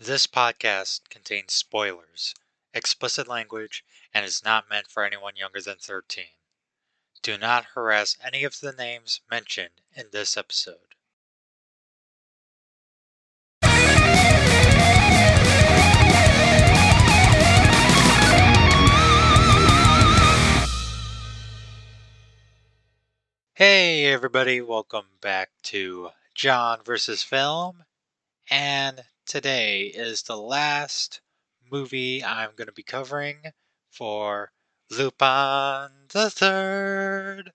This podcast contains spoilers, explicit language, and is not meant for anyone younger than 13. Do not harass any of the names mentioned in this episode. Hey everybody, welcome back to John versus Film. And today is the last movie I'm going to be covering for Lupin the Third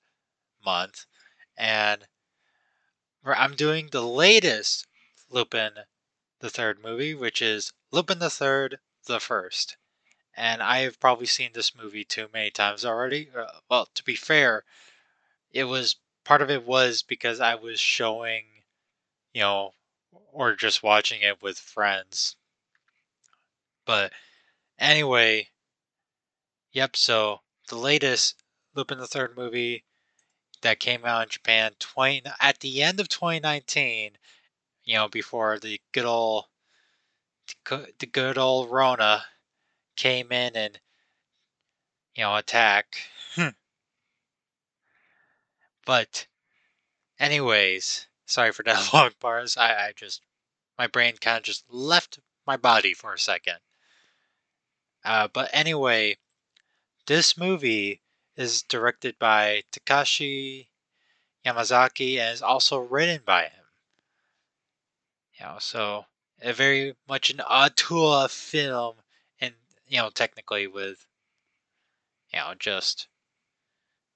month. And I'm doing the latest Lupin the Third movie, which is Lupin the Third the First. And I have probably seen this movie too many times already. Uh, well, to be fair, it was part of it was because I was showing, you know, or just watching it with friends. But anyway, yep. So the latest Lupin the Third movie that came out in Japan 20 at the end of 2019, you know, before the good old the good old Rona came in and you know attack. Hmm. but anyways, sorry for that long pause. I, I just my brain kind of just left my body for a second. Uh, but anyway, this movie is directed by Takashi Yamazaki and is also written by him. You know, so a very much an auteur film, and you know, technically with, you know, just,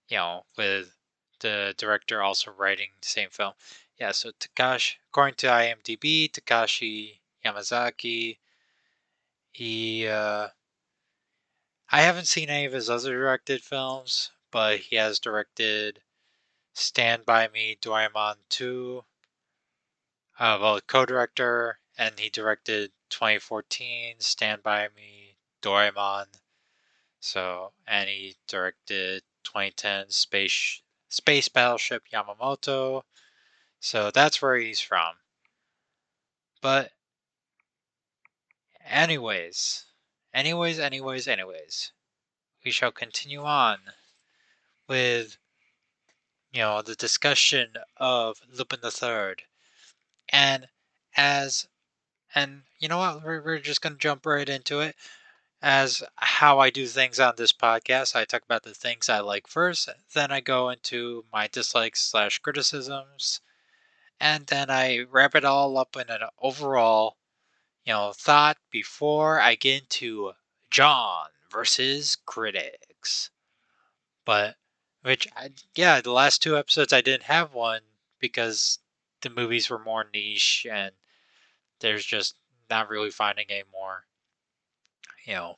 you know, with the director also writing the same film. Yeah, so Takashi, according to IMDb, Takashi Yamazaki, he, uh, I haven't seen any of his other directed films, but he has directed Stand By Me, Doraemon 2, uh, well, co-director, and he directed 2014 Stand By Me, Doraemon. So, and he directed 2010 Space Space Battleship Yamamoto. So that's where he's from. But anyways, anyways, anyways, anyways, we shall continue on with you know the discussion of Lupin the Third, and as and you know what, we're, we're just gonna jump right into it. As how I do things on this podcast, I talk about the things I like first, then I go into my dislikes slash criticisms, and then I wrap it all up in an overall, you know, thought before I get into John versus critics. But which, I, yeah, the last two episodes I didn't have one because the movies were more niche and there's just not really finding any more. You know,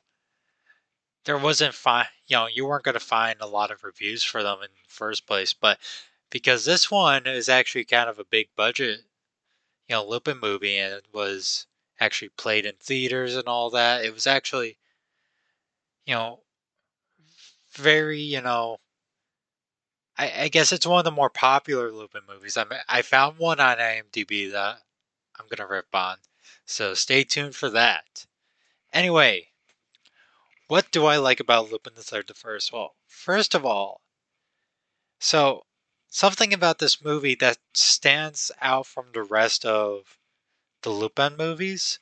there wasn't fine. You know, you weren't going to find a lot of reviews for them in the first place, but because this one is actually kind of a big budget, you know, Lupin movie, and it was actually played in theaters and all that. It was actually, you know, very, you know, I, I guess it's one of the more popular Lupin movies. I mean, I found one on IMDb that I'm gonna rip on, so stay tuned for that. Anyway, what do I like about Lupin the Third the First? Well, first of all, so something about this movie that stands out from the rest of the Lupin movies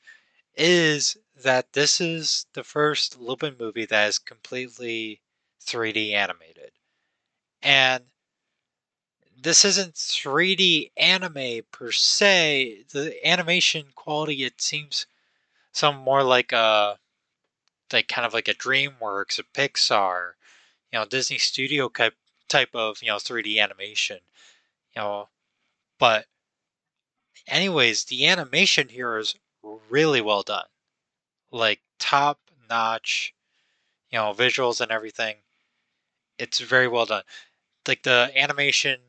is that this is the first Lupin movie that is completely 3D animated. And this isn't 3D anime per se. The animation quality it seems some more like a like kind of like a DreamWorks, a Pixar, you know, Disney Studio type type of you know 3D animation, you know, but anyways, the animation here is really well done, like top notch, you know, visuals and everything. It's very well done. Like the animation,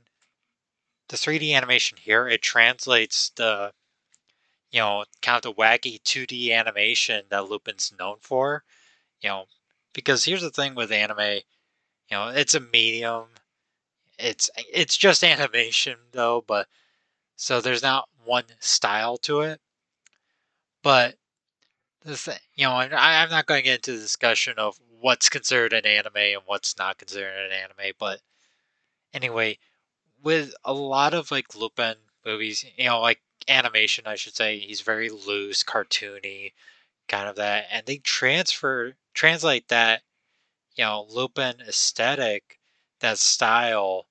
the 3D animation here, it translates the you know, kind of the wacky 2D animation that Lupin's known for. You know, because here's the thing with anime, you know, it's a medium. It's it's just animation though, but so there's not one style to it. But the thing, you know, I, I'm not going to get into the discussion of what's considered an anime and what's not considered an anime, but anyway, with a lot of like Lupin movies, you know, like animation, I should say, he's very loose, cartoony, kind of that, and they transfer translate that, you know, Lupin aesthetic, that style,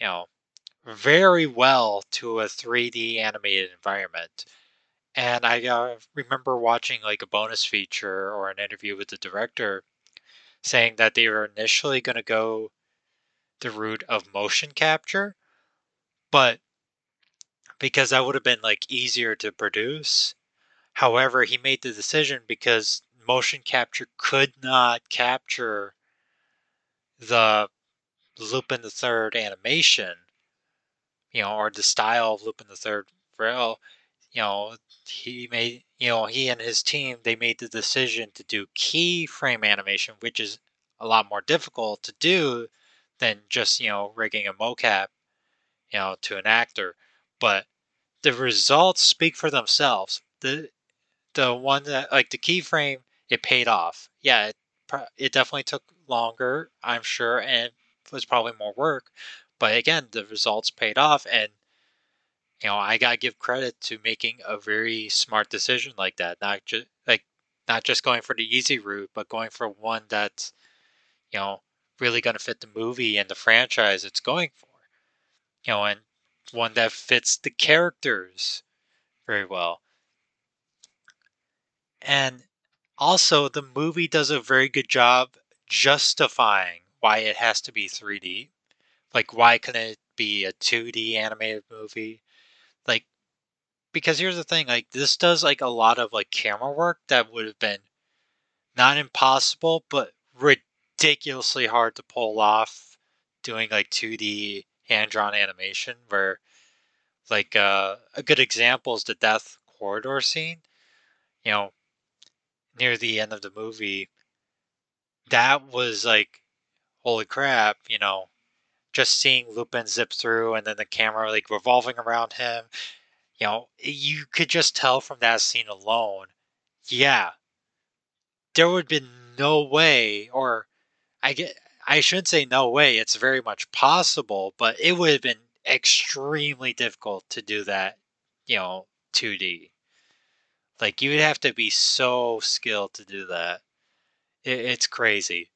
you know, very well to a 3D animated environment. And I uh, remember watching like a bonus feature or an interview with the director saying that they were initially going to go the route of motion capture, but because that would have been like easier to produce. However, he made the decision because motion capture could not capture the Lupin the Third animation, you know, or the style of Lupin the Third real, you know, he made, you know, he and his team they made the decision to do keyframe animation, which is a lot more difficult to do than just you know rigging a mocap, you know, to an actor. But the results speak for themselves. The the one that like the keyframe, it paid off. Yeah, it, it definitely took longer, I'm sure, and was probably more work. But again, the results paid off, and you know, I gotta give credit to making a very smart decision like that. Not just like not just going for the easy route, but going for one that's you know really gonna fit the movie and the franchise it's going for. You know, and one that fits the characters very well. And also, the movie does a very good job justifying why it has to be 3D. Like, why can't it be a 2D animated movie? Like, because here's the thing, like, this does like a lot of like camera work that would have been not impossible, but ridiculously hard to pull off doing like 2D hand drawn animation where like uh, a good example is the death corridor scene. You know, near the end of the movie, that was like, holy crap! You know, just seeing Lupin zip through and then the camera like revolving around him. You know, you could just tell from that scene alone. Yeah, there would be no way, or I get, I should say no way. It's very much possible, but it would have been extremely difficult to do that, you know, 2D. Like you would have to be so skilled to do that. It, it's crazy.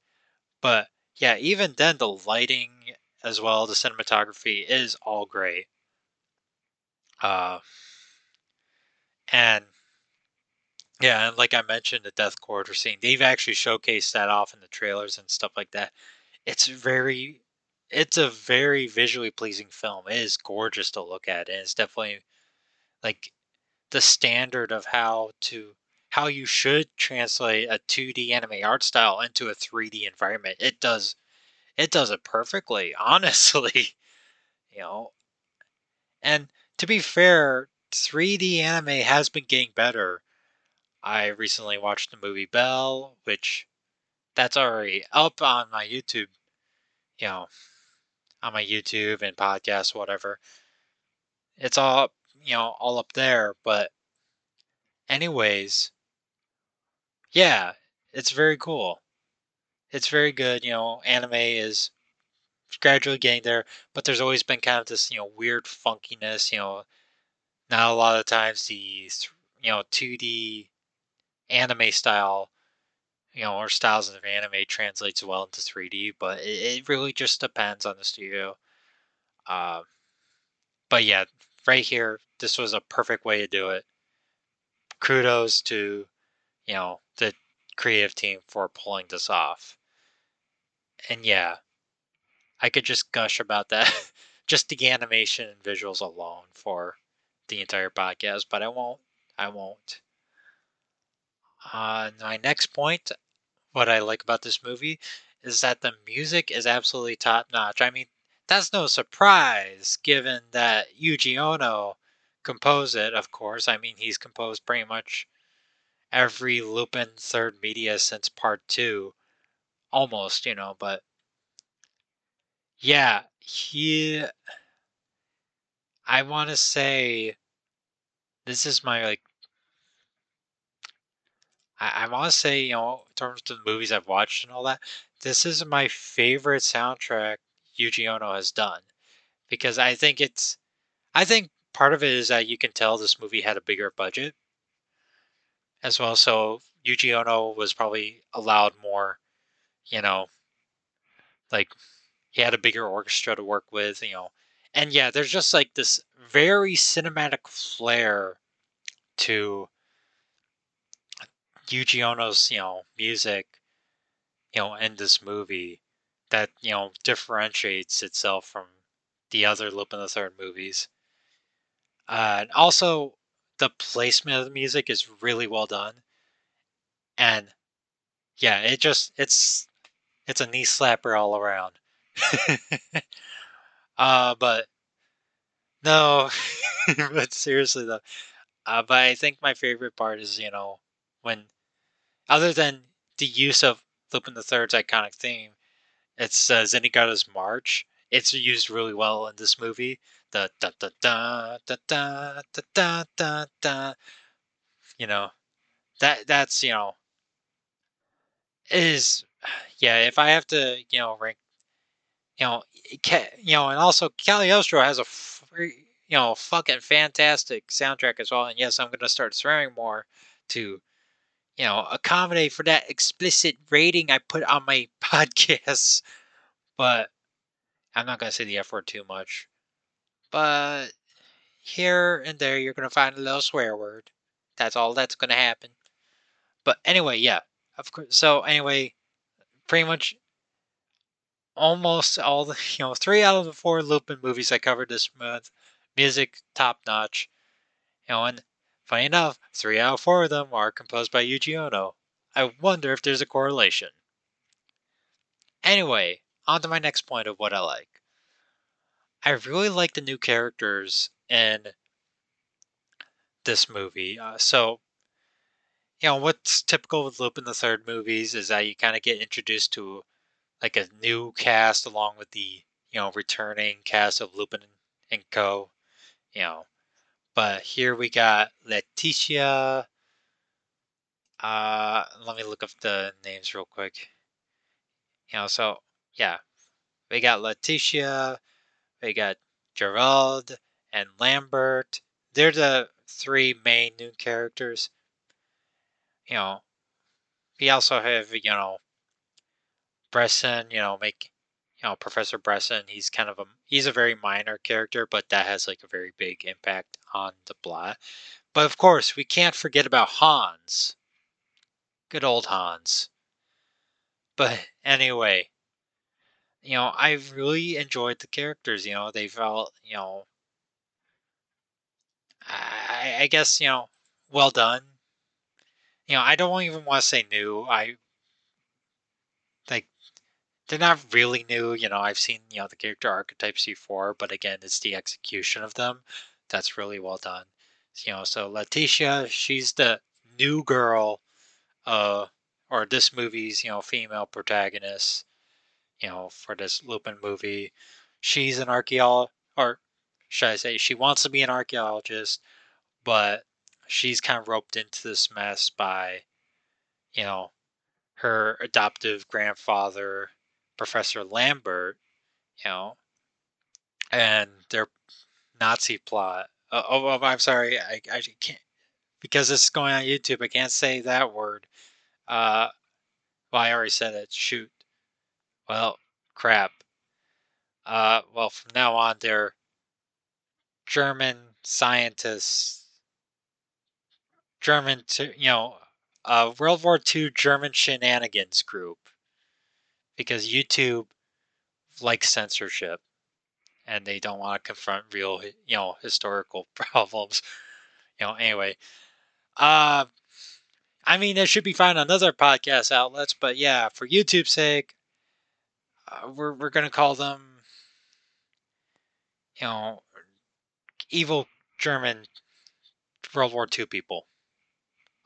But yeah, even then the lighting as well, the cinematography is all great. Uh and yeah, and like I mentioned, the death corridor scene, they've actually showcased that off in the trailers and stuff like that. It's very it's a very visually pleasing film. It is gorgeous to look at, and it's definitely like the standard of how to how you should translate a 2D anime art style into a 3D environment. It does it does it perfectly, honestly. you know. And to be fair, 3D anime has been getting better. I recently watched the movie Belle, which that's already up on my YouTube, you know, on my YouTube and podcast, whatever. It's all, you know, all up there. But, anyways, yeah, it's very cool. It's very good. You know, anime is gradually getting there, but there's always been kind of this, you know, weird funkiness. You know, not a lot of times the, you know, 2D anime style you know, or styles of anime translates well into 3D, but it, it really just depends on the studio. Uh, but yeah, right here, this was a perfect way to do it. Kudos to, you know, the creative team for pulling this off. And yeah, I could just gush about that, just the animation and visuals alone for the entire podcast, but I won't. I won't. Uh, my next point what I like about this movie is that the music is absolutely top notch. I mean, that's no surprise given that Yuji Ono composed it, of course. I mean, he's composed pretty much every Lupin third media since part two. Almost, you know, but yeah, he. I want to say this is my like I want to say, you know, in terms of the movies I've watched and all that, this is my favorite soundtrack Yuji Ono has done because I think it's, I think part of it is that you can tell this movie had a bigger budget as well. So Yuji Ono was probably allowed more, you know, like he had a bigger orchestra to work with, you know. And yeah, there's just like this very cinematic flair to Yuji Ono's, you know, music, you know, in this movie that, you know, differentiates itself from the other Lupin the Third movies. Uh, and also, the placement of the music is really well done. And yeah, it just it's it's a knee slapper all around. uh, but no, but seriously though, uh, but I think my favorite part is you know when, other than the use of Lupin the Third's iconic theme, it's uh, Zenigata's March. It's used really well in this movie. The da da da da da da da da da. You know, that that's you know is yeah. If I have to you know rank, you know, you know, and also Cagliostro has a free, you know fucking fantastic soundtrack as well. And yes, I'm gonna start swearing more to you know accommodate for that explicit rating I put on my podcasts. But I'm not gonna say the F word too much. But here and there, you're gonna find a little swear word. That's all that's gonna happen. But anyway, yeah, of course. So anyway, pretty much almost all the you know three out of the four Lupin movies I covered this month, music top notch. You know, and funny enough, three out of four of them are composed by Yuji Ono. I wonder if there's a correlation. Anyway, on to my next point of what I like. I really like the new characters in this movie. Uh, so, you know, what's typical with Lupin the Third movies is that you kind of get introduced to like a new cast along with the you know returning cast of Lupin and Co. You know, but here we got Letitia. Uh, let me look up the names real quick. You know, so yeah, we got Letitia, we got Gerald and Lambert. They're the three main new characters. You know, we also have you know Bresson, you know, make you know Professor Bresson. He's kind of a he's a very minor character, but that has like a very big impact on the plot. But of course, we can't forget about Hans. Good old Hans. But anyway, you know, I really enjoyed the characters. You know, they felt, you know, I, I guess, you know, well done. You know, I don't even want to say new. I they're not really new. You know, I've seen you know the character archetypes before, but again, it's the execution of them that's really well done. You know, so Letitia, she's the new girl, uh, or this movie's you know female protagonist. You know, for this Lupin movie, she's an archaeologist, or should I say, she wants to be an archaeologist, but she's kind of roped into this mess by, you know, her adoptive grandfather Professor Lambert, you know, and their Nazi plot. Uh, oh, oh, I'm sorry, I, I can't because this is going on YouTube. I can't say that word. Uh, well, I already said it. Shoot. Well, crap. Uh, well, from now on, they're German scientists, German, to, you know, uh, World War II German shenanigans group because YouTube likes censorship and they don't want to confront real, you know, historical problems. You know, anyway. Uh, I mean, it should be fine on other podcast outlets, but yeah, for YouTube's sake, uh, we're we're gonna call them, you know, evil German World War II people.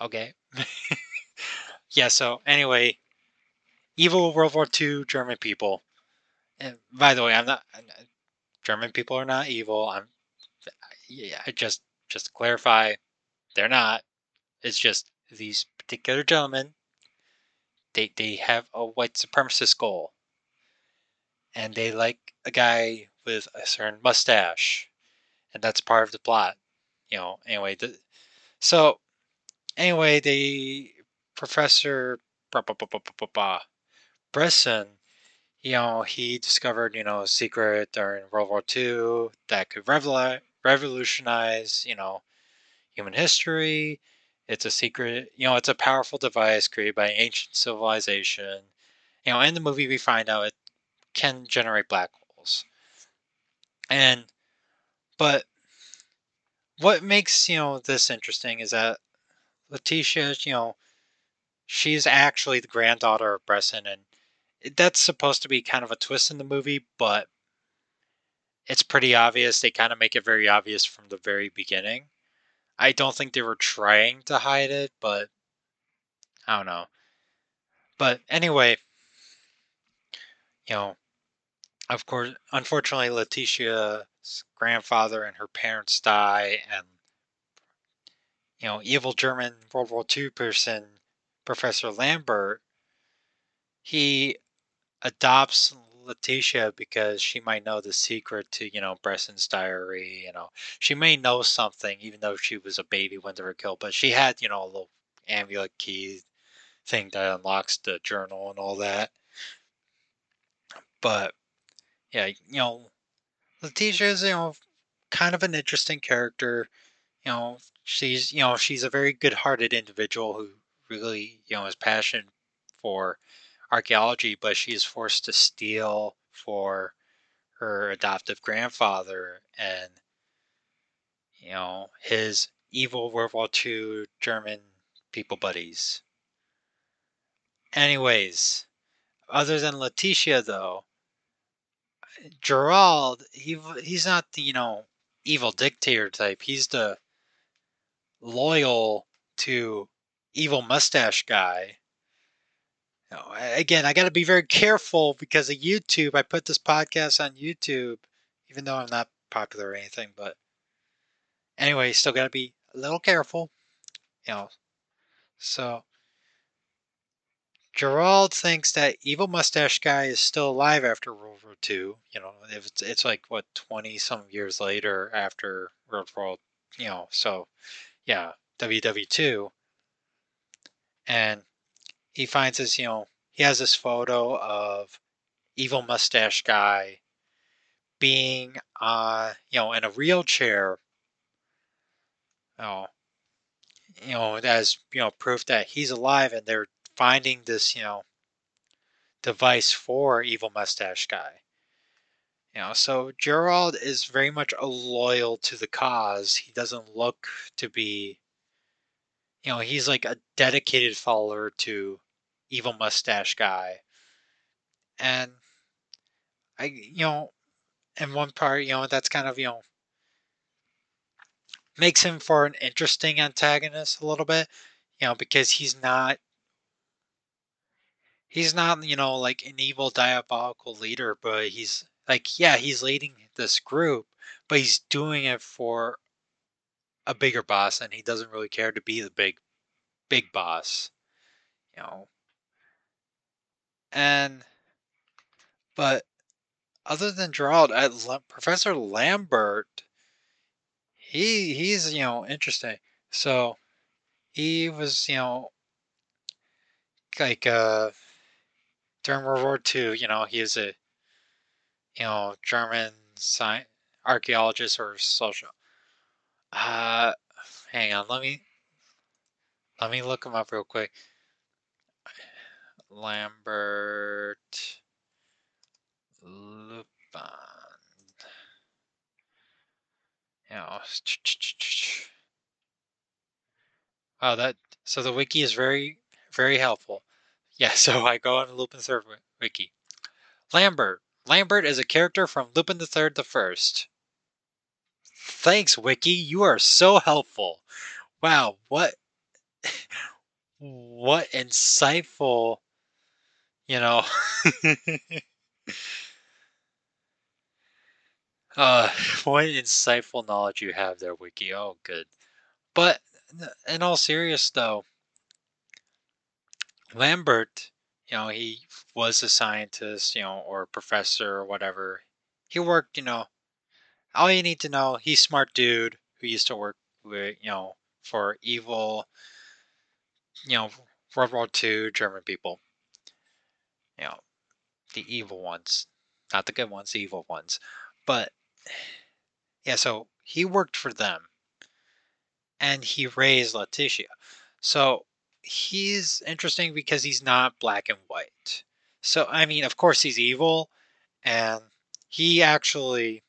Okay. yeah. So anyway, evil World War II German people. And by the way, I'm not, German people are not evil. I'm yeah, I just just to clarify, they're not. It's just these particular gentlemen, they they have a white supremacist goal, and they like a guy with a certain mustache, and that's part of the plot. You know. Anyway, the, so anyway, the Professor Bresson, you know, he discovered, you know, a secret during World War II that could revolutionize, you know, human history. It's a secret, you know, it's a powerful device created by ancient civilization. You know, in the movie, we find out it can generate black holes. And, but what makes, you know, this interesting is that Letitia, you know, she's actually the granddaughter of Bresson, and that's supposed to be kind of a twist in the movie, but it's pretty obvious. They kind of make it very obvious from the very beginning. I don't think they were trying to hide it, but I don't know. But anyway, you know, of course, unfortunately, Letitia's grandfather and her parents die, and you know, evil German World War II person, Professor Lambert, he adopts Letitia because she might know the secret to, you know, Bresson's diary. You know, she may know something, even though she was a baby when they were killed. But she had, you know, a little amulet key thing that unlocks the journal and all that. But yeah, you know, Letitia is, you know, kind of an interesting character. You know, she's, you know, she's a very good-hearted individual who really, you know, is passionate for archaeology, but she is forced to steal for her adoptive grandfather and you know his evil World War II German people buddies. Anyways, other than Letitia though, Gerald he he's not the you know evil dictator type. He's the loyal to evil mustache guy again, I got to be very careful because of YouTube. I put this podcast on YouTube, even though I'm not popular or anything. But anyway, still got to be a little careful, you know. So Gerald thinks that evil mustache guy is still alive after World War II. You know, it's it's like what twenty some years later after World War, you know. So yeah, WW two, and he finds this, you know, he has this photo of evil mustache guy being, uh, you know, in a wheelchair. Know, you know, as you know, proof that he's alive, and they're finding this, you know, device for evil mustache guy. You know, so Gerald is very much a loyal to the cause. He doesn't look to be, you know, he's like a dedicated follower to evil mustache guy. And I, you know, in one part, you know, that's kind of, you know, makes him for an interesting antagonist a little bit, you know, because he's not he's not, you know, like an evil diabolical leader, but he's like, yeah, he's leading this group, but he's doing it for a bigger boss and he doesn't really care to be the big big boss. You know, and but other than Gerald, I, Professor Lambert, he he's you know interesting. So he was you know like uh during World War II, you know, he was a you know German science archaeologist or social. Uh, hang on, let me let me look him up real quick. Lambert Lupin. Know, oh, that so the wiki is very very helpful. Yeah, so I go on Lupin Third wiki. Lambert. Lambert is a character from Lupin the Third the First. Thanks, Wiki. You are so helpful. Wow, what what insightful you know. uh, what insightful knowledge you have there, Wiki. Oh, good. But in all serious though, Lambert, you know, he was a scientist, you know, or professor or whatever. He worked, you know, all you need to know, he's smart dude who used to work with, you know, for evil, you know, World War II German people. You know, the evil ones. Not the good ones, the evil ones. But yeah, so he worked for them. And he raised Letitia. So he's interesting because he's not black and white. So I mean, of course he's evil, and he actually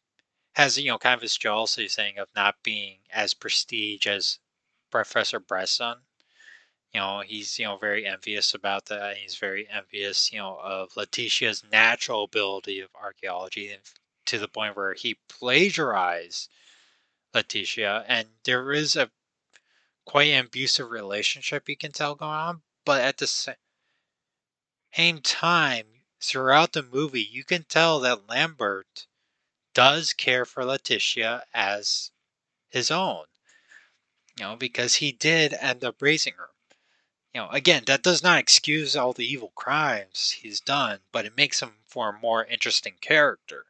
has you know kind of his jealousy saying of not being as prestige as Professor Bresson. You know, he's you know very envious about that. He's very envious, you know, of Letitia's natural ability of archaeology, to the point where he plagiarized Letitia, and there is a quite an abusive relationship you can tell going on, but at the same time, throughout the movie, you can tell that Lambert does care for Letitia as his own. You know, because he did end up raising her. You know, again, that does not excuse all the evil crimes he's done, but it makes him for a more interesting character.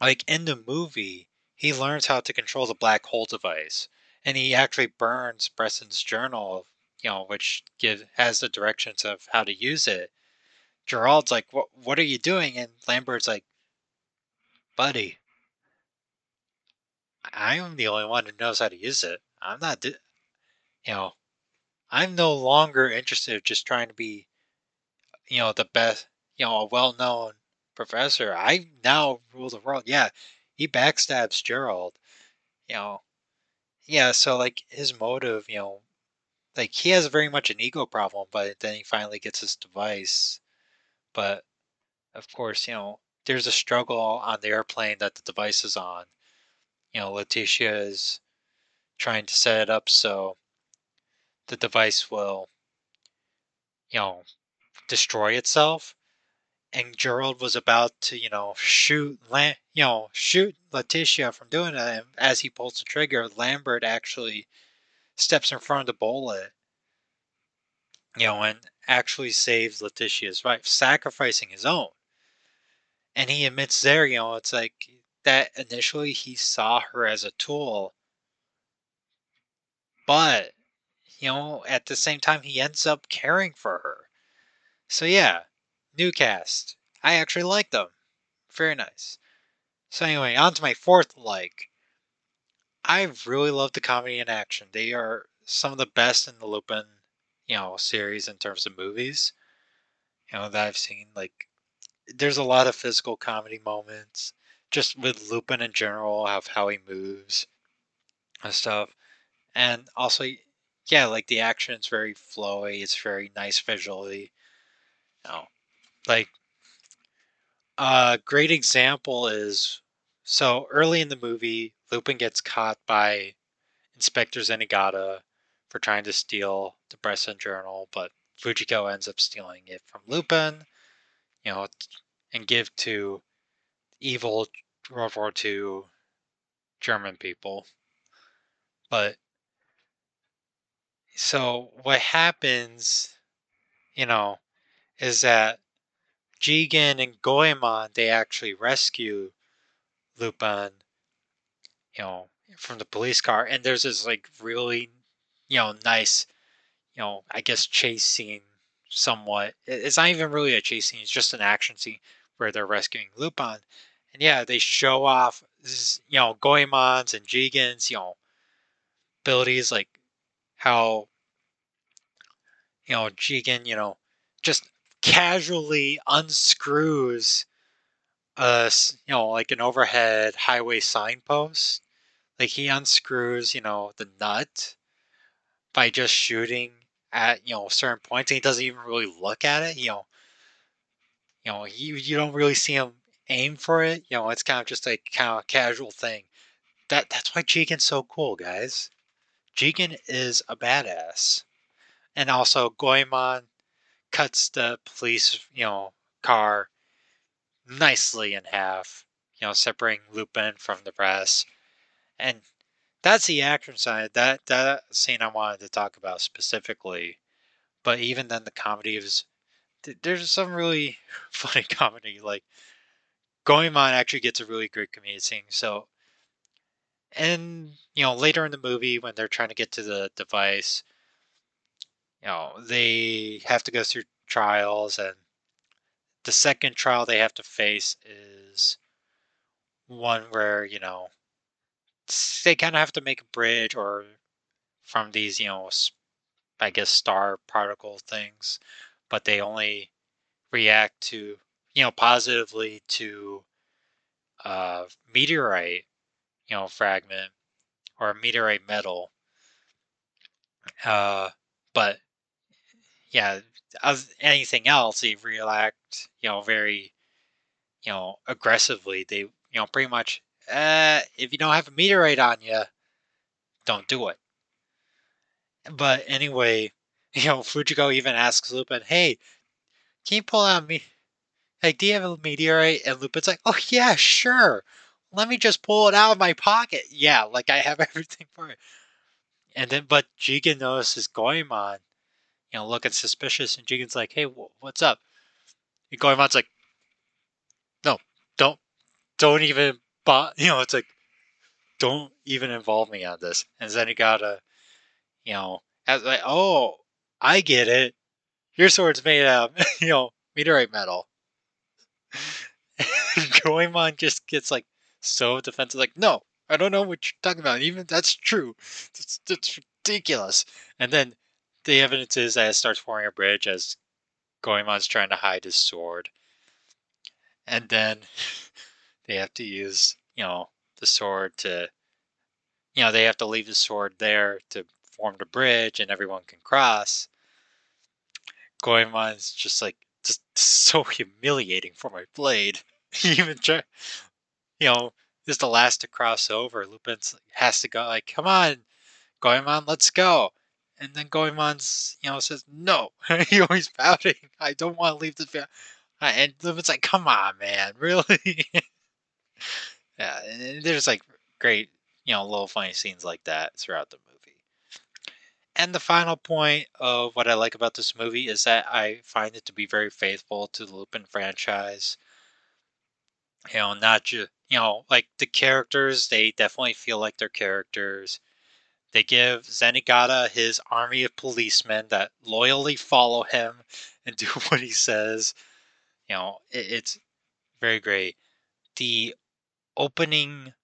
Like in the movie, he learns how to control the black hole device, and he actually burns Bresson's journal, you know, which gives has the directions of how to use it. Gerald's like, "What? What are you doing?" And Lambert's like, "Buddy, I am the only one who knows how to use it. I'm not, you know, I'm no longer interested in just trying to be, you know, the best, you know, a well-known professor. I now rule the world. Yeah, he backstabs Gerald. You know, yeah. So like his motive, you know, like he has very much an ego problem, but then he finally gets his device. But of course, you know, there's a struggle on the airplane that the device is on. You know, Letitia is trying to set it up so the device will, you know, destroy itself. And Gerald was about to, you know, shoot, you know, shoot Letitia from doing it. And as he pulls the trigger, Lambert actually steps in front of the bullet, you know, and actually saves Letitia's life, sacrificing his own. And he admits there, you know, it's like that initially he saw her as a tool, but you know, at the same time, he ends up caring for her. So yeah, new cast. I actually like them. Very nice. So anyway, on to my fourth like. I really love the comedy and action. They are some of the best in the Lupin, you know, series in terms of movies. You know, that I've seen. Like, there's a lot of physical comedy moments, just with Lupin in general, of how he moves and stuff. And also, yeah, like the action is very flowy. It's very nice visually. You know, like a great example is so early in the movie, Lupin gets caught by Inspector Zenigata for trying to steal the Bresson journal, but Fujiko ends up stealing it from Lupin, you know, and give to evil World War II German people. But so what happens, you know, is that Jigen and Goemon they actually rescue Lupin, you know, from the police car, and there's this like really, you know, nice, you know, I guess chase scene somewhat. It's not even really a chase scene; it's just an action scene where they're rescuing Lupin, and yeah, they show off, you know, Goemon's and Jigen's, you know, abilities, like how, you know, Jigen, you know, just casually unscrews a you know like an overhead highway signpost. Like he unscrews you know the nut by just shooting at you know certain points and he doesn't even really look at it you know. You know you, you don't really see him aim for it you know it's kind of just like kind of casual thing. That that's why Jigen's so cool guys Jigen is a badass and also Goemon cuts the police you know car nicely in half, you know, separating Lupin from the rest. And that's the action side. That that scene I wanted to talk about specifically. but even then, the comedy is there's some really funny comedy. Like Goemon actually gets a really great comedic scene. So, and you know, later in the movie when they're trying to get to the device, you know, they have to go through trials, and the second trial they have to face is one where you know they kind of have to make a bridge or from these you know i guess star particle things but they only react to you know positively to uh meteorite you know fragment or meteorite metal uh but yeah as anything else they react you know very you know aggressively they you know pretty much uh, if you don't have a meteorite on you, don't do it. But anyway, you know, Fujiko even asks Lupin, hey, can you pull out me? Like, do you have a meteorite? And Lupin's like, oh, yeah, sure. Let me just pull it out of my pocket. Yeah, like I have everything for it. And then, but Jigen notices Goemon, you know, looking suspicious. And Jigen's like, hey, what's up? And Goemon's like, no, don't, don't even but you know, it's like, don't even involve me on this. And then he got a, you know, as like, oh, I get it. Your sword's made of, you know, meteorite metal. Goemon just gets like so defensive, like, no, I don't know what you're talking about. Even that's true. That's, ridiculous. And then the evidence is that it starts forming a bridge as Goemon's trying to hide his sword. And then they have to use, you know, the sword to, you know, they have to leave the sword there to form the bridge and everyone can cross. Goemon's just like, just so humiliating for my blade. he even try, you know, is the last to cross over. Lupin has to go, like, come on, Goemon, let's go. And then Goemon's, you know, says, no. he always pouting. I don't want to leave the. family. And Lupin's like, come on, man, really? yeah, and there's like great, you know, little funny scenes like that throughout the movie. And the final point of what I like about this movie is that I find it to be very faithful to the Lupin franchise. You know, not just, you know, like the characters, they definitely feel like they're characters. They give Zenigata his army of policemen that loyally follow him and do what he says. You know, it, it's very great. The opening,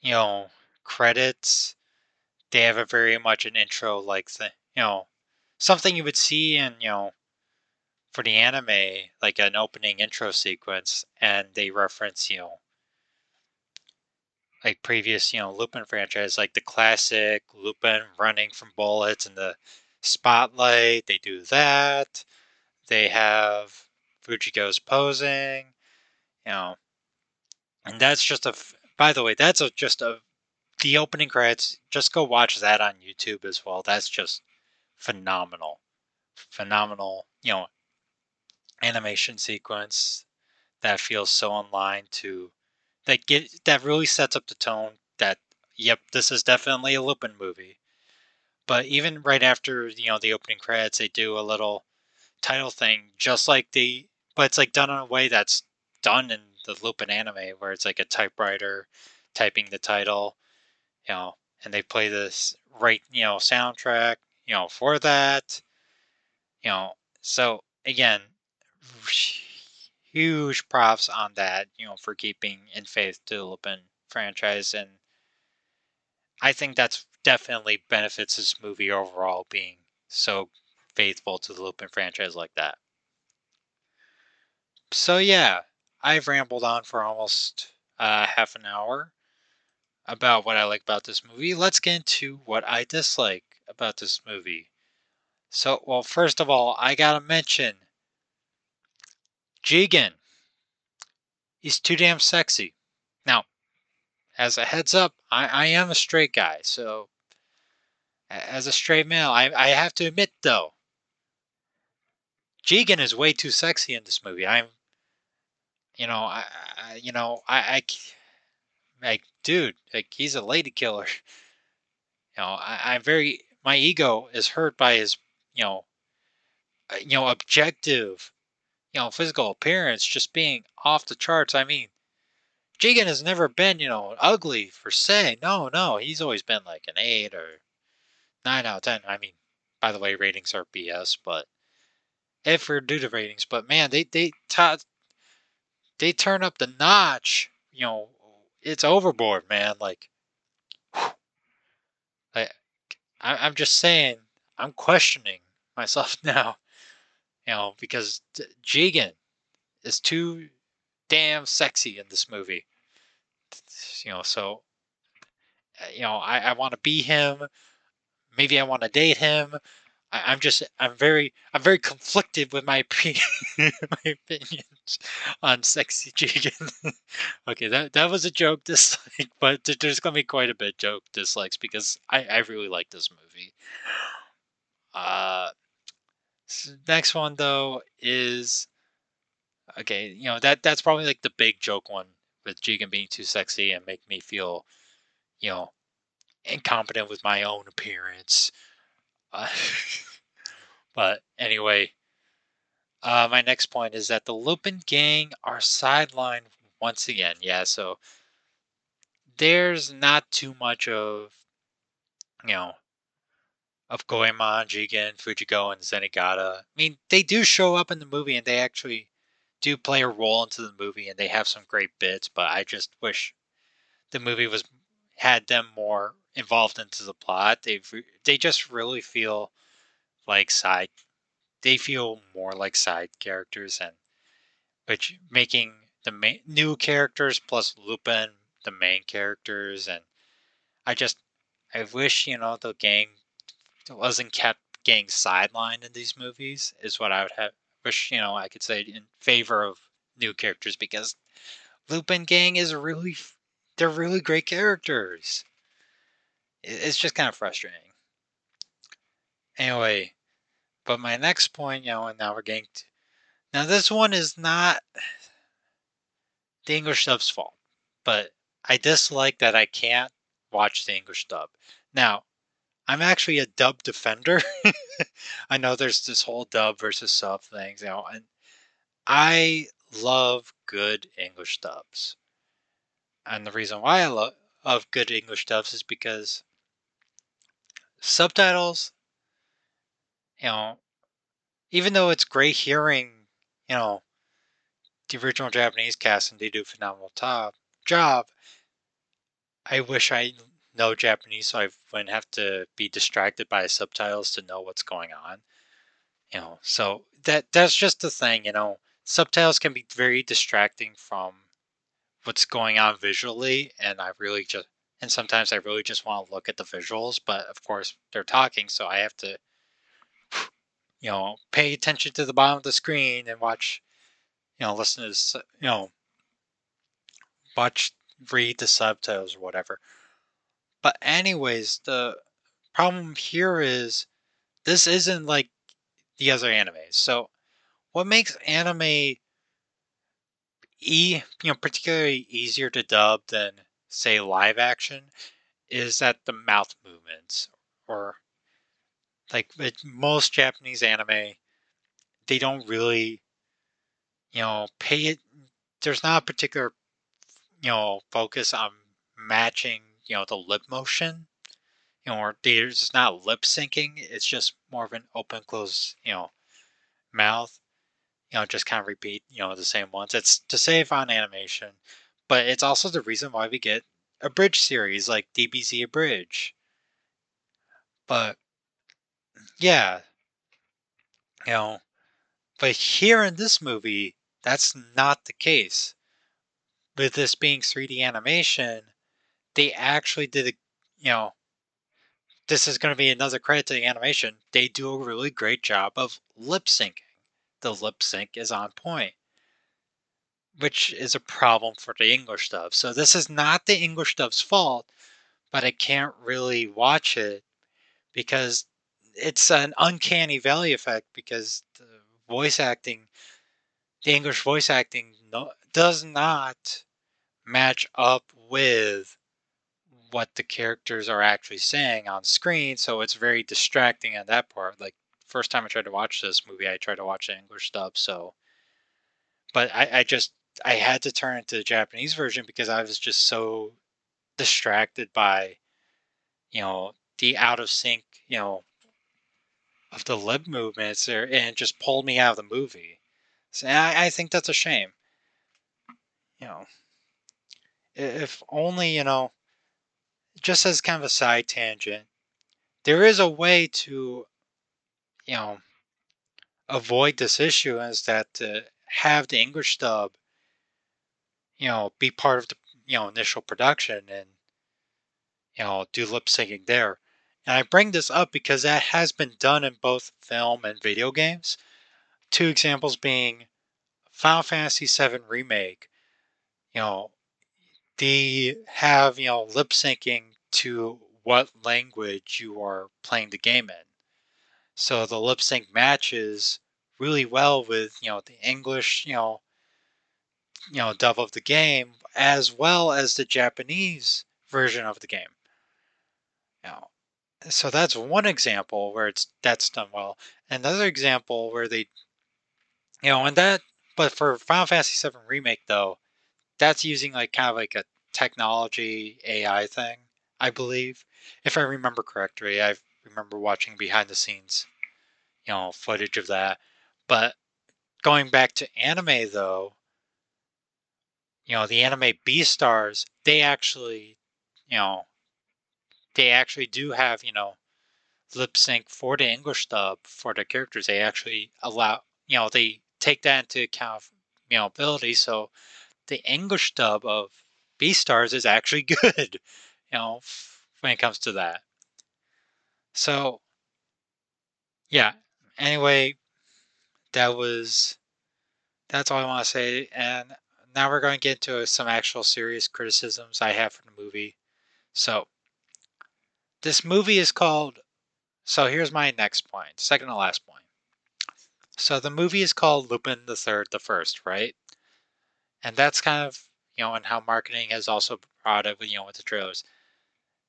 you know, credits, they have a very much an intro like the, you know, something you would see in, you know, for the anime, like an opening intro sequence, and they reference, you know, like previous, you know, Lupin franchise, like the classic Lupin running from bullets and the spotlight. They do that. They have Fujiko's posing. You know, and that's just a. By the way, that's a, just a. The opening credits. Just go watch that on YouTube as well. That's just phenomenal, phenomenal. You know, animation sequence that feels so in line to that get that really sets up the tone that yep this is definitely a Lupin movie but even right after you know the opening credits they do a little title thing just like the but it's like done in a way that's done in the Lupin anime where it's like a typewriter typing the title, you know, and they play this right, you know, soundtrack, you know, for that, you know. So again, huge props on that, you know, for keeping in faith to the Lupin franchise, and I think that's definitely benefits this movie overall being so faithful to the Lupin franchise like that. So yeah, I've rambled on for almost uh, half an hour about what I like about this movie. Let's get into what I dislike about this movie. So, well, first of all, I gotta mention Jigen. He's too damn sexy. Now, as a heads up, I, I am a straight guy, so as a straight male, I, I have to admit though, Jigen is way too sexy in this movie. I'm you know, I, I you know, I, I, like, dude, like he's a lady killer. You know, I, I'm very, my ego is hurt by his, you know, uh, you know, objective, you know, physical appearance just being off the charts. I mean, Jigen has never been, you know, ugly per se. No, no, he's always been like an eight or nine out of ten. I mean, by the way, ratings are BS, but if we're due to ratings, but man, they they t- they turn up the notch. You know, it's overboard, man. Like, I, I'm just saying, I'm questioning myself now. You know, because Jigen is too damn sexy in this movie. You know, so you know, I, I want to be him. Maybe I want to date him. I, am just I'm very I'm very conflicted with my my opinions on sexy Jigen. okay, that that was a joke dislike, but there's gonna be quite a bit joke dislikes because I I really like this movie. Uh, next one though is okay. You know that that's probably like the big joke one with Jigen being too sexy and make me feel, you know, incompetent with my own appearance. Uh, but anyway, uh, my next point is that the Lupin gang are sidelined once again. Yeah, so there's not too much of, you know, of Goemon, Jigen, Fujiko, and Zenigata. I mean, they do show up in the movie and they actually do play a role into the movie and they have some great bits, but I just wish the movie was had them more involved into the plot. They they just really feel like side. They feel more like side characters, and which making the main, new characters plus Lupin the main characters, and I just I wish you know the gang wasn't kept getting sidelined in these movies. Is what I would have wish you know I could say in favor of new characters because Lupin gang is really they're really great characters. It's just kind of frustrating. Anyway, but my next point, you know, and now we're getting to, now this one is not the English dub's fault, but I dislike that I can't watch the English dub. Now, I'm actually a dub defender. I know there's this whole dub versus sub things, you know, and I love good English dubs. And the reason why I love good English dubs is because subtitles, you know, even though it's great hearing, you know, the original Japanese cast and they do a phenomenal top job, I wish I know Japanese so I wouldn't have to be distracted by subtitles to know what's going on. You know, so that that's just the thing, you know. Subtitles can be very distracting from what's going on visually and I really just and sometimes I really just want to look at the visuals, but of course they're talking, so I have to you know, pay attention to the bottom of the screen and watch, you know, listen to, you know, watch, read the subtitles or whatever. But, anyways, the problem here is this isn't like the other animes. So, what makes anime e you know particularly easier to dub than say live action is that the mouth movements or like most Japanese anime, they don't really, you know, pay it. There's not a particular, you know, focus on matching, you know, the lip motion. You know, there's not lip syncing. It's just more of an open close, you know, mouth. You know, just kind of repeat, you know, the same ones. It's to save on animation, but it's also the reason why we get a bridge series like DBZ Abridge. But yeah. You know, but here in this movie, that's not the case. With this being 3D animation, they actually did a, you know, this is going to be another credit to the animation. They do a really great job of lip syncing. The lip sync is on point, which is a problem for the English dub. So this is not the English dub's fault, but I can't really watch it because it's an uncanny valley effect because the voice acting, the English voice acting, no, does not match up with what the characters are actually saying on screen. So it's very distracting on that part. Like first time I tried to watch this movie, I tried to watch the English dub. So, but I, I just I had to turn it to the Japanese version because I was just so distracted by, you know, the out of sync, you know, of the lip movements there, and it just pulled me out of the movie. So I, I think that's a shame. You know, if only you know, just as kind of a side tangent, there is a way to, you know, avoid this issue is that to have the English dub, you know, be part of the you know initial production and you know do lip syncing there. And I bring this up because that has been done in both film and video games. Two examples being Final Fantasy VII Remake. You know, they have you know lip syncing to what language you are playing the game in. So the lip sync matches really well with you know the English you know you know dub of the game as well as the Japanese version of the game. Know, so that's one example where it's that's done well. Another example where they you know and that but for Final Fantasy VII remake though, that's using like kind of like a technology AI thing, I believe, if I remember correctly. I remember watching behind the scenes, you know, footage of that. But going back to anime though, you know, the anime Beastars, they actually, you know, they actually do have, you know, lip sync for the English dub for the characters. They actually allow, you know, they take that into account, you know, ability. So the English dub of Beastars is actually good, you know, when it comes to that. So, yeah. Anyway, that was that's all I want to say. And now we're going to get into some actual serious criticisms I have for the movie. So, this movie is called. So here's my next point, second to last point. So the movie is called Lupin the Third, the First, right? And that's kind of you know, and how marketing has also brought it, you know, with the trailers.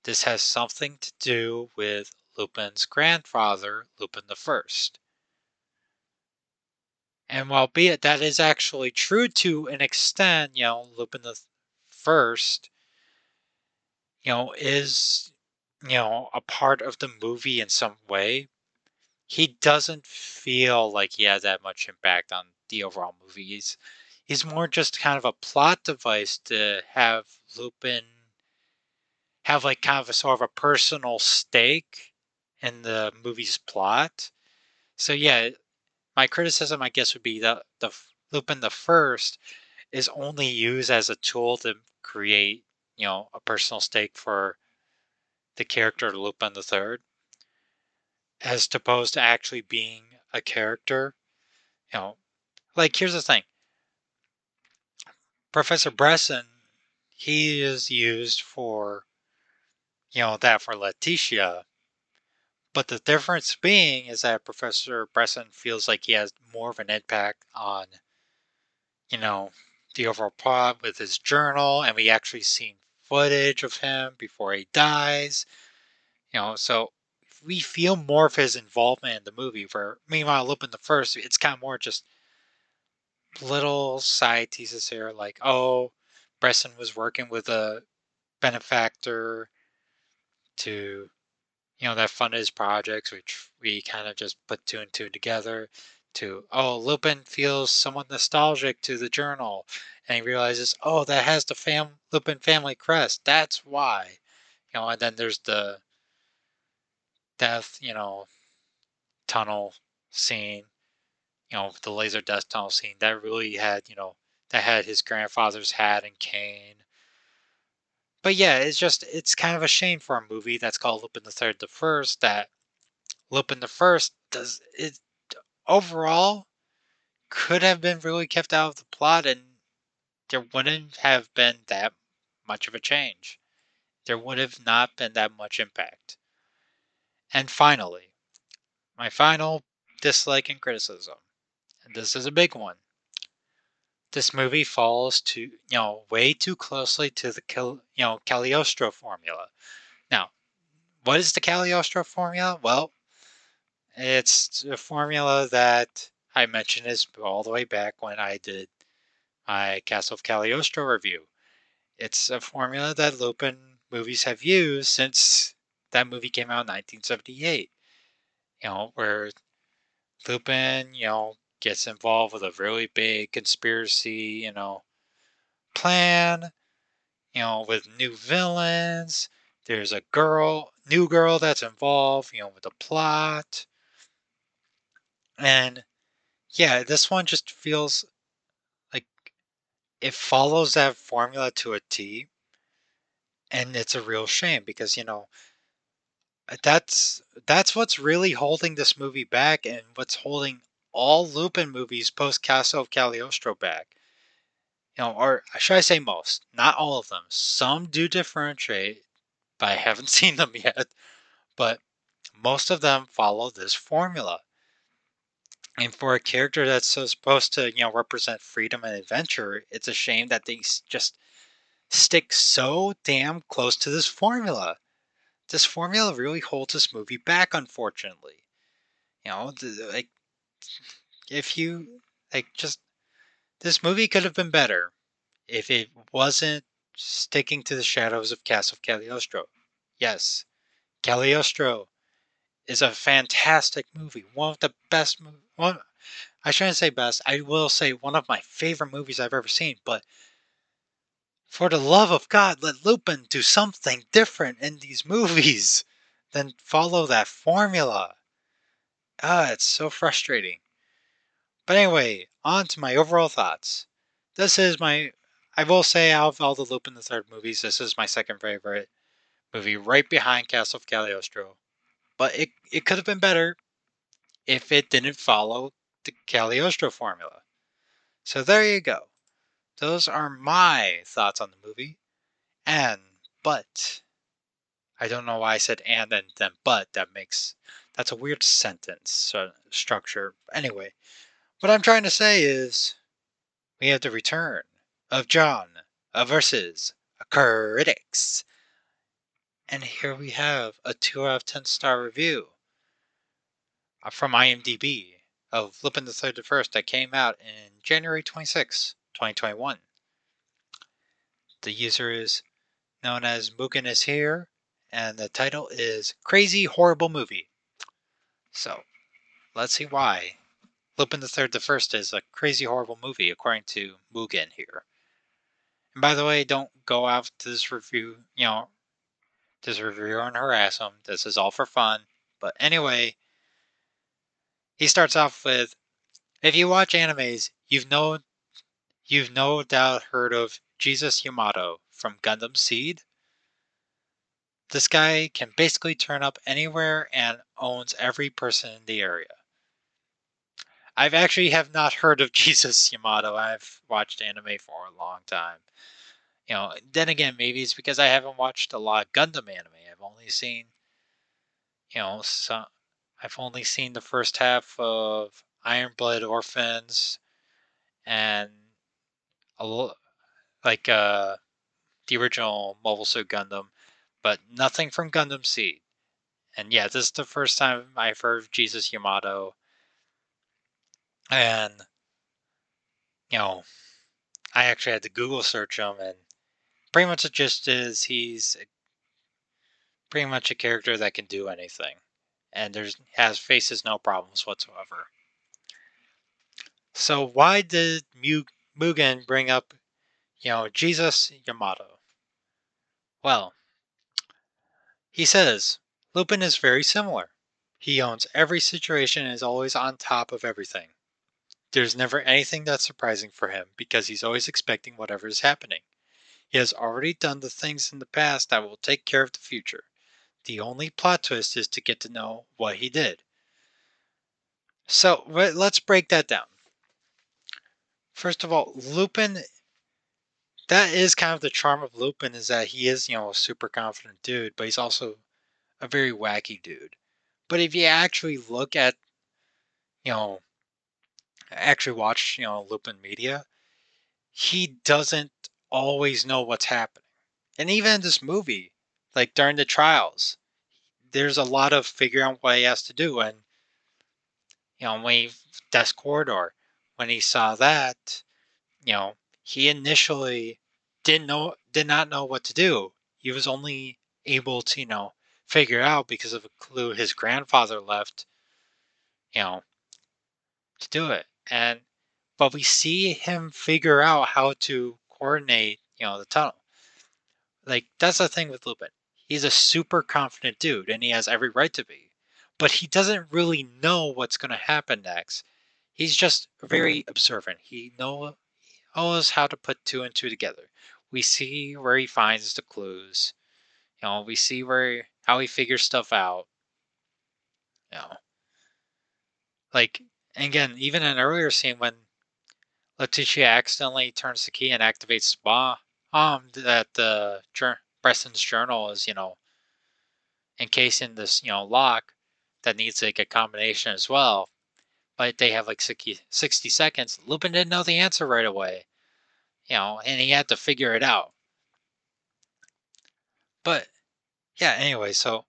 This has something to do with Lupin's grandfather, Lupin the First. And while be it that is actually true to an extent, you know, Lupin the First, you know, is you know a part of the movie in some way. He doesn't feel like he has that much impact on the overall movie. He's he's more just kind of a plot device to have Lupin have like kind of a sort of a personal stake in the movie's plot. So yeah, my criticism, I guess, would be that the Lupin the First is only used as a tool to create, you know, a personal stake for the character Lupin the Third, as opposed to actually being a character. You know, like here's the thing: Professor Bresson, he is used for, you know, that for Letitia. But the difference being is that Professor Bresson feels like he has more of an impact on, you know, the overall plot with his journal, and we actually seen footage of him before he dies. You know, so we feel more of his involvement in the movie. Where meanwhile, Lupin the First, it's kind of more just little side teases here, like, oh, Bresson was working with a benefactor to, you know, that funded his projects, which we kind of just put two and two together. To, oh, Lupin feels somewhat nostalgic to the journal. And he realizes, oh, that has the fam- Lupin family crest. That's why. You know, and then there's the death, you know, tunnel scene you know, the laser death tunnel scene that really had, you know, that had his grandfather's hat and cane. But yeah, it's just it's kind of a shame for a movie that's called Lupin the Third, the First that Lupin the First does it overall could have been really kept out of the plot and there wouldn't have been that much of a change. There would have not been that much impact. And finally, my final dislike and criticism and this is a big one. This movie falls to you know way too closely to the you know Cagliostro formula. Now, what is the Cagliostro formula? Well, It's a formula that I mentioned is all the way back when I did my Castle of Cagliostro review. It's a formula that Lupin movies have used since that movie came out in 1978. You know, where Lupin, you know, gets involved with a really big conspiracy, you know, plan, you know, with new villains. There's a girl, new girl that's involved, you know, with the plot. And yeah, this one just feels like it follows that formula to a T. And it's a real shame because, you know, that's that's what's really holding this movie back and what's holding all Lupin movies post Castle of Cagliostro back. You know, or uh, should I say most? Not all of them. Some do differentiate, but I haven't seen them yet. But most of them follow this formula. And for a character that's supposed to, you know, represent freedom and adventure, it's a shame that they just stick so damn close to this formula. This formula really holds this movie back, unfortunately. You know, like if you like just this movie could have been better if it wasn't sticking to the shadows of Castle Cagliostro. Yes, Cagliostro is a fantastic movie. One of the best. One, I shouldn't say best. I will say one of my favorite movies I've ever seen. But for the love of God, let Lupin do something different in these movies than follow that formula. Ah, it's so frustrating. But anyway, on to my overall thoughts. This is my. I will say, out of all the Lupin the Third movies, this is my second favorite movie, right behind Castle of Cagliostro. But it, it could have been better if it didn't follow the Cagliostro formula. So there you go. Those are my thoughts on the movie. And, but, I don't know why I said and and then but. That makes, that's a weird sentence structure. Anyway, what I'm trying to say is we have the return of John versus critics. And here we have a 2 out of 10 star review uh, from IMDb of Lupin the Third the First that came out in January 26, 2021. The user is known as Mugen is here, and the title is Crazy Horrible Movie. So, let's see why Lupin the Third the First is a crazy horrible movie, according to Mugen here. And by the way, don't go out to this review, you know, this reviewer and harass him. This is all for fun. But anyway, he starts off with if you watch animes, you've no you've no doubt heard of Jesus Yamato from Gundam Seed. This guy can basically turn up anywhere and owns every person in the area. I've actually have not heard of Jesus Yamato. I've watched anime for a long time. You know, then again, maybe it's because I haven't watched a lot of Gundam anime. I've only seen, you know, some. I've only seen the first half of Iron Blood Orphans, and a like uh, the original Mobile Suit Gundam, but nothing from Gundam Seed. And yeah, this is the first time I've heard Jesus Yamato and you know, I actually had to Google search him, and pretty much it just is he's pretty much a character that can do anything, and there's has faces no problems whatsoever. So why did Mugen bring up, you know, Jesus Yamato? Well, he says Lupin is very similar. He owns every situation and is always on top of everything. There's never anything that's surprising for him because he's always expecting whatever is happening. He has already done the things in the past that will take care of the future. The only plot twist is to get to know what he did. So let's break that down. First of all, Lupin, that is kind of the charm of Lupin is that he is, you know, a super confident dude, but he's also a very wacky dude. But if you actually look at, you know, actually watch, you know, Lupin Media, he doesn't always know what's happening. And even in this movie, like during the trials, there's a lot of figuring out what he has to do. And you know, when he, desk corridor, when he saw that, you know, he initially didn't know, did not know what to do. He was only able to, you know, figure out because of a clue his grandfather left, you know, to do it. And, but we see him figure out how to coordinate, you know, the tunnel. Like, that's the thing with Lupin. He's a super confident dude, and he has every right to be. But he doesn't really know what's going to happen next. He's just very observant. He know, knows how to put two and two together. We see where he finds the clues. You know, we see where how he figures stuff out. You know, like again, even in an earlier scene when Letitia accidentally turns the key and activates the bomb um, that the uh, Bresson's journal is, you know, encasing this, you know, lock that needs like a combination as well. But they have like 60, 60 seconds. Lupin didn't know the answer right away, you know, and he had to figure it out. But yeah, anyway, so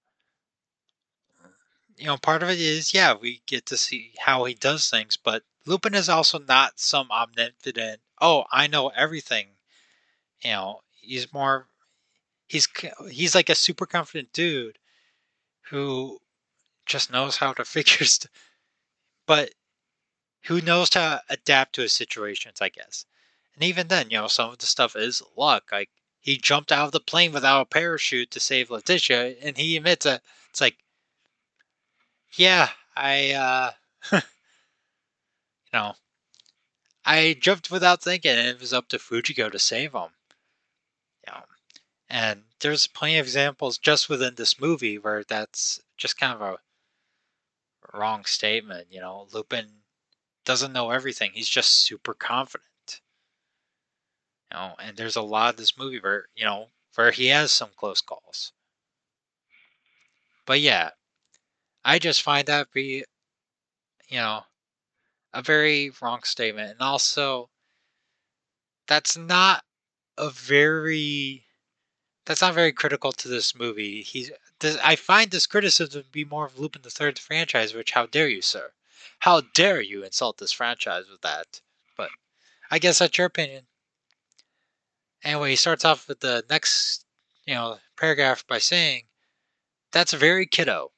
you know, part of it is yeah, we get to see how he does things, but Lupin is also not some omnipotent. Oh, I know everything. You know, he's more. He's he's like a super confident dude who just knows how to figure stuff, but who knows how to adapt to his situations, I guess. And even then, you know, some of the stuff is luck. Like he jumped out of the plane without a parachute to save Letitia, and he admits that it's like, yeah, I, uh, you know, I jumped without thinking, and it was up to Fujiko to save him. Know, and there's plenty of examples just within this movie where that's just kind of a wrong statement. You know, Lupin doesn't know everything. He's just super confident. You know, and there's a lot of this movie where, you know, where he has some close calls. But yeah, I just find that be, you know, a very wrong statement. And also, that's not a very that's not very critical to this movie. He's this, I find this criticism to be more of Lupin the Third franchise, which how dare you, sir? How dare you insult this franchise with that? But I guess that's your opinion. Anyway, he starts off with the next, you know, paragraph by saying, "That's very kiddo."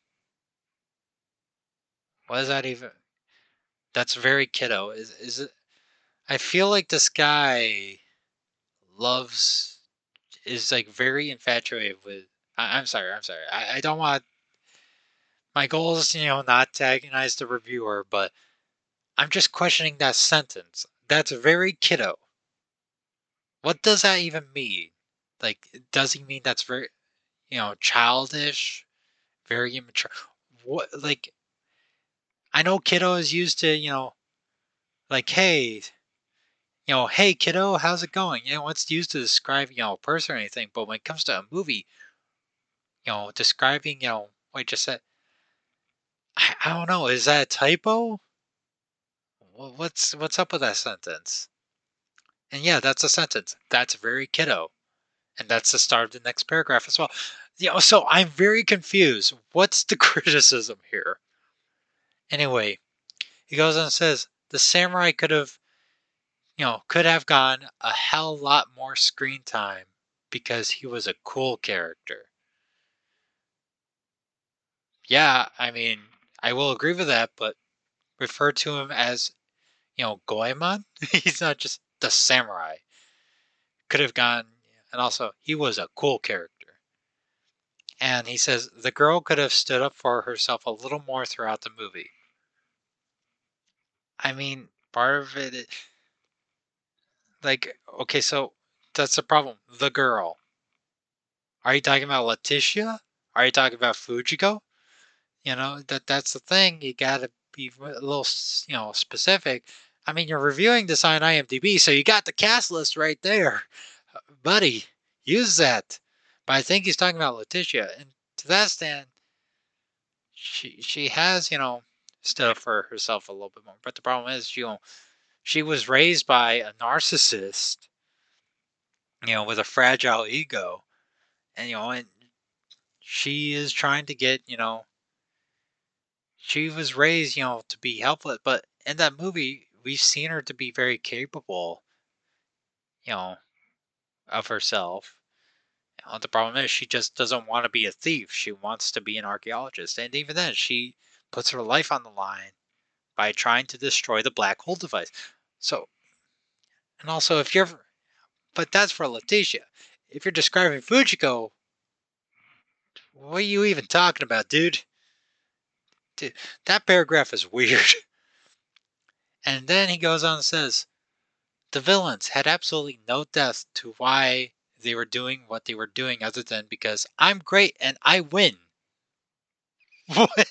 What is that even? That's very kiddo. Is is it? I feel like this guy loves is like very infatuated with. I, am sorry. I'm sorry. I, I don't want. My goal is, you know, not to agonize the reviewer, but I'm just questioning that sentence. That's very kiddo. What does that even mean? Like, does he mean that's very, you know, childish, very immature? What, like, I know kiddo is used to, you know, like, hey, you know, hey kiddo, how's it going? You know, it's used to describe, you know, a person or anything, but when it comes to a movie, you know, describing, you know, what I just said, I, I don't know, is that a typo? What's what's up with that sentence? And yeah, that's a sentence. That's very kiddo. And that's the start of the next paragraph as well. You know, so I'm very confused. What's the criticism here? Anyway, he goes on and says, the samurai could have you know, could have gotten a hell lot more screen time because he was a cool character. Yeah, I mean, I will agree with that, but refer to him as, you know, Goemon. He's not just the samurai. Could have gone, and also, he was a cool character. And he says the girl could have stood up for herself a little more throughout the movie. I mean, part of it, like, okay, so that's the problem. The girl. Are you talking about Letitia? Are you talking about Fujiko? You know that that's the thing. You gotta be a little, you know, specific. I mean, you're reviewing this on IMDb, so you got the cast list right there, uh, buddy. Use that. But I think he's talking about Letitia, and to that stand, she she has you know stood up for herself a little bit more. But the problem is, you know, she was raised by a narcissist, you know, with a fragile ego. And, you know, and she is trying to get, you know, she was raised, you know, to be helpless, but in that movie, we've seen her to be very capable, you know, of herself. You know, the problem is she just doesn't want to be a thief. She wants to be an archaeologist. And even then, she puts her life on the line by trying to destroy the black hole device. So, and also, if you're, but that's for Letitia. If you're describing Fujiko, what are you even talking about, dude? That paragraph is weird. And then he goes on and says, the villains had absolutely no depth to why they were doing what they were doing other than because I'm great and I win. What?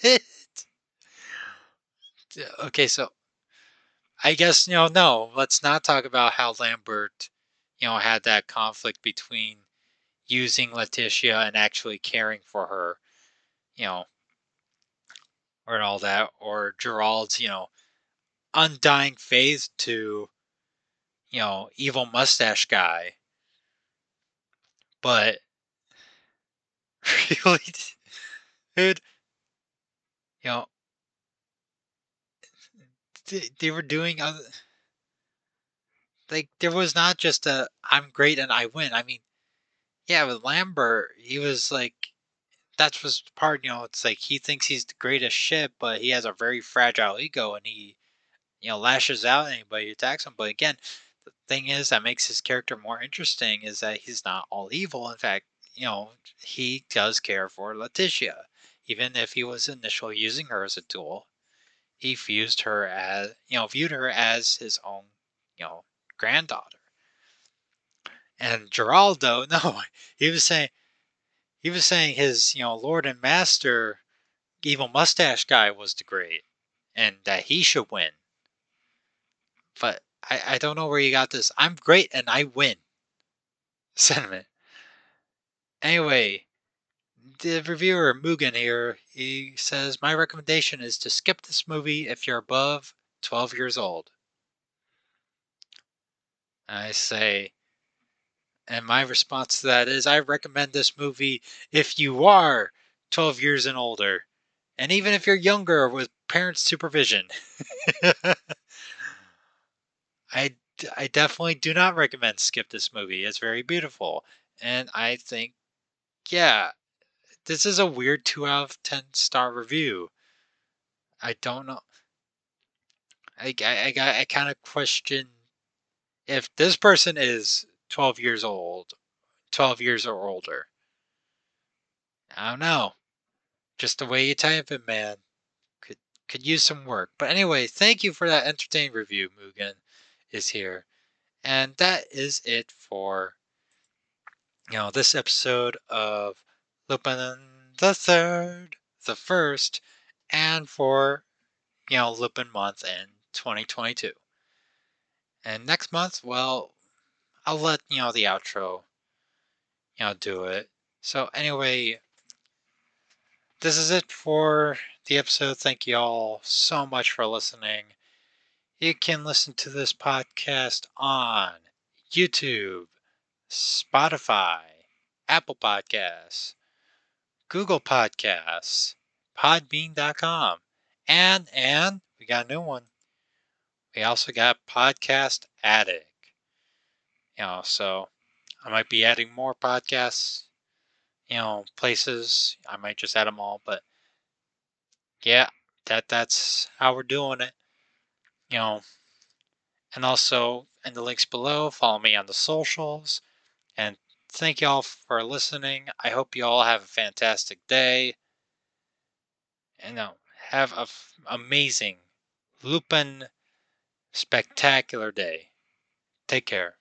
Okay, so I guess, you know, no, let's not talk about how Lambert, you know, had that conflict between using Letitia and actually caring for her, you know, or all that, or Gerald's, you know, undying faith to, you know, evil mustache guy. But really, dude, you know, they, they were doing other. Like there was not just a I'm great and I win. I mean, yeah, with Lambert, he was like that's was part. You know, it's like he thinks he's the greatest shit, but he has a very fragile ego, and he, you know, lashes out at anybody attacks him. But again, the thing is that makes his character more interesting is that he's not all evil. In fact, you know, he does care for Letitia, even if he was initially using her as a tool. He fused her as, you know, viewed her as his own, you know, granddaughter. And Geraldo, no, he was saying, he was saying his, you know, lord and master, evil mustache guy was the great, and that he should win. But I, I don't know where you got this. I'm great and I win. Sentiment. Anyway, the reviewer Mugen here, he says my recommendation is to skip this movie if you're above 12 years old. I say, and my response to that is I recommend this movie if you are 12 years and older, and even if you're younger with parent supervision. I, I definitely do not recommend skip this movie. It's very beautiful. And I think, yeah, this is a weird 2 out of 10 star review. I don't know. I, I, I, I kind of question if this person is 12 years old, 12 years or older. I don't know. Just the way you type it, man. Could could use some work. But anyway, thank you for that entertaining review, Mugen is here. And that is it for you know this episode of Lupin the Third, the First, and for you know Lupin month in 2022. And next month, well, I'll let you know the outro, you know, do it. So anyway, this is it for the episode. Thank you all so much for listening. You can listen to this podcast on YouTube, Spotify, Apple Podcasts, Google Podcasts, Podbean.com, and and we got a new one. We also got Podcast Addict. You know, so I might be adding more podcasts, you know, places. I might just add them all, but yeah, that that's how we're doing it. You know, and also in the links below, follow me on the socials. And thank you all for listening. I hope you all have a fantastic day. And now have an amazing Lupin spectacular day. Take care.